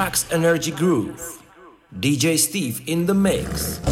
Max Energy Groove. DJ Steve in the mix.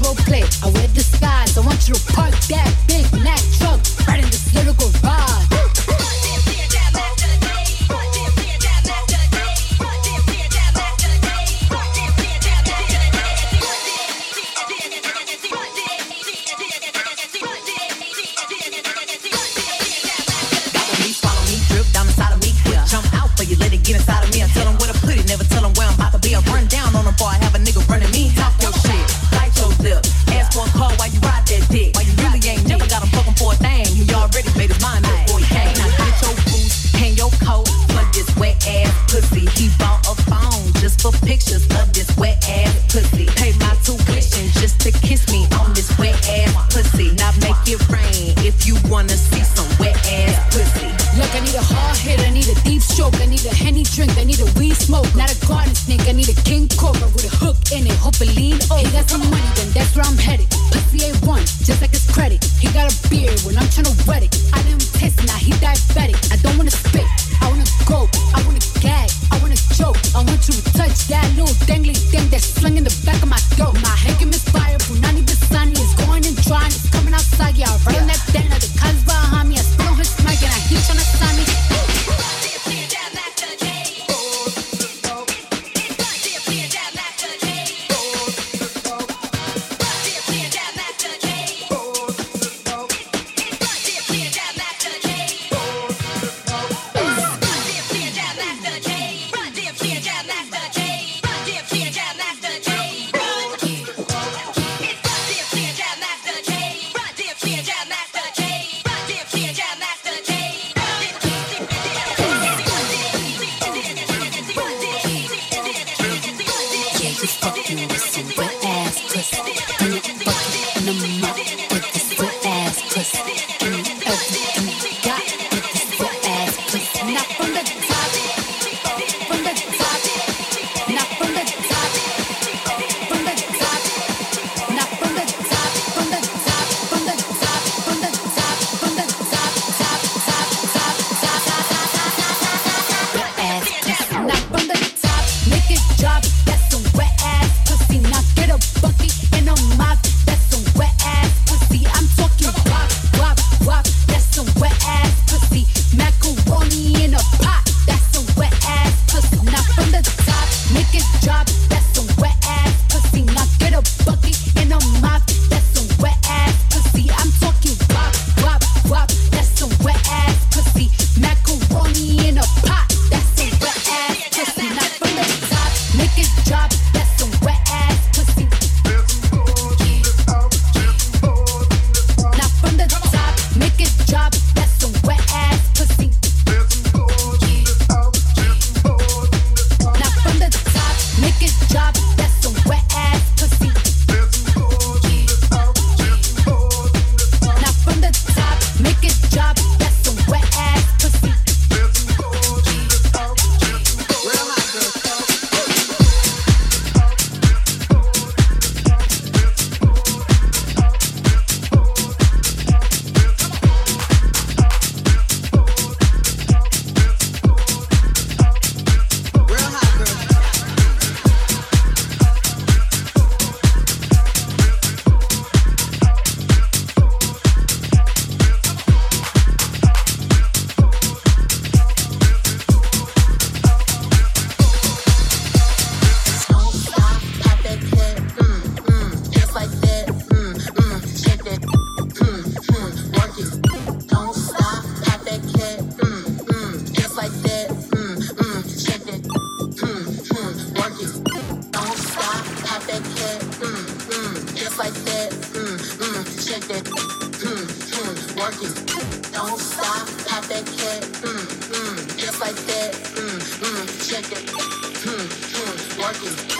Wear disguise. I shot Thank you.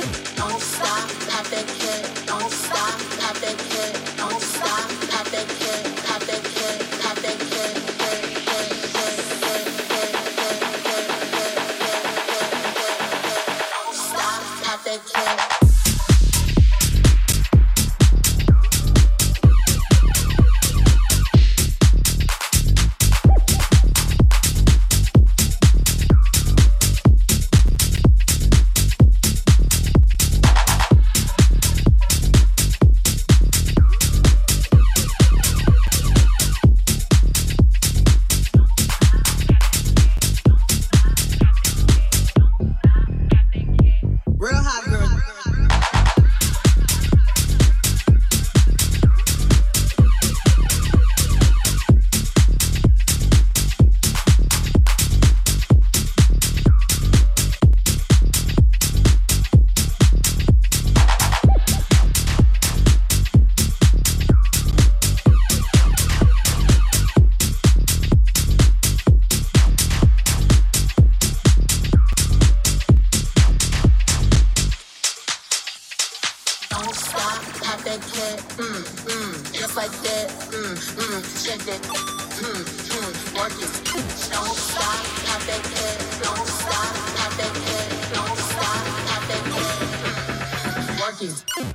Rockies.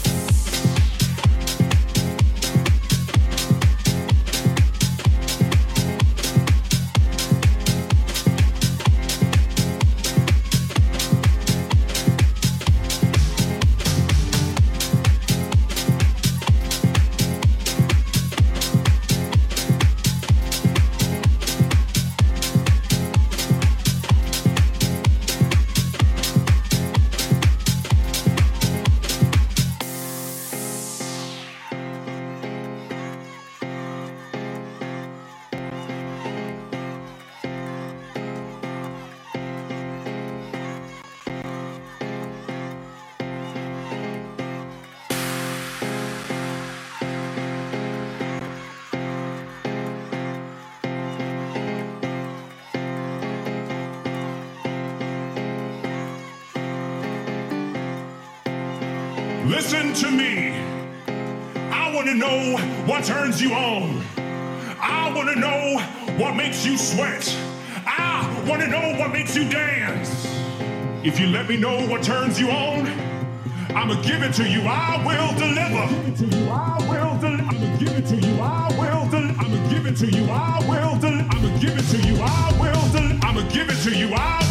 Listen to me. I want to know what turns you on. I want to know what makes you sweat. I want to know what makes you dance. If you let me know what turns you on, I'ma give it to you. I will deliver. I'ma give it to you. I will deliver. I'ma give it to you. I will deliver. I'ma give it to you. I will deliver. I'ma give it to you. I will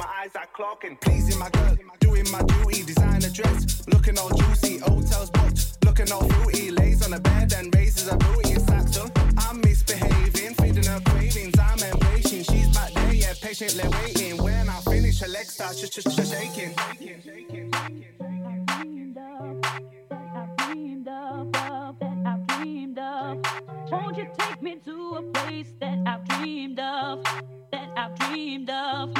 my eyes are clocking. Pleasing my girl, doing my duty. Designer dress, looking all juicy. Hotels booked, looking all fruity. Lays on the bed and raises a booty in Saxon. I'm misbehaving, feeding her cravings. I'm embracing. She's back there, yeah, patiently waiting. When I finish, her legs start sh- sh- sh- shaking. dreamed of, love that I've dreamed of. Won't you take me to a place that I've dreamed of, that I've dreamed of?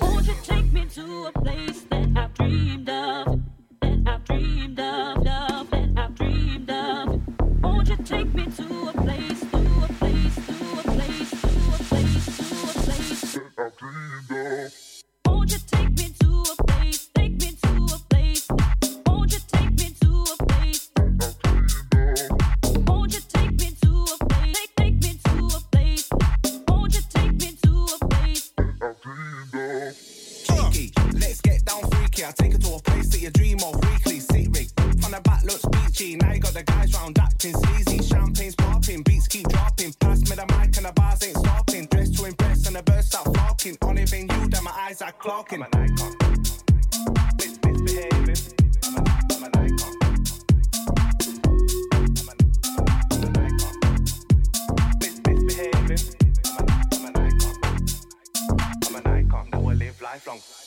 Won't you take me to a place that I've dreamed of, that I've dreamed of, love that I've dreamed of? Won't you take me to a place, to a place, to a place, to a place, to a place? That Won't you take strong.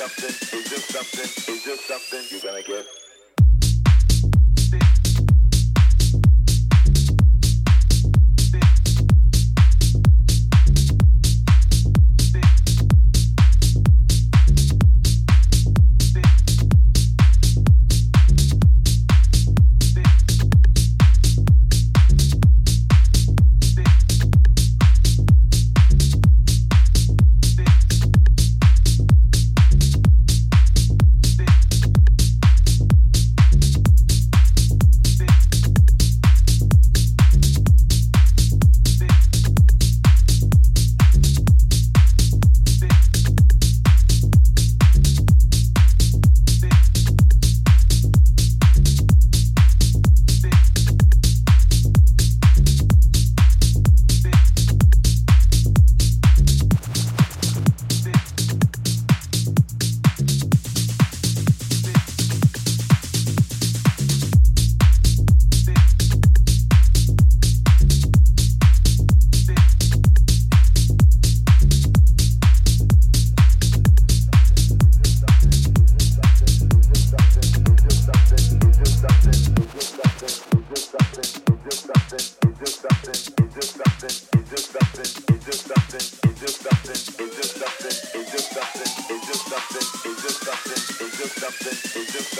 something? Is this something? Is this something you're gonna get?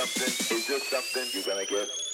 something, is this something you're gonna get?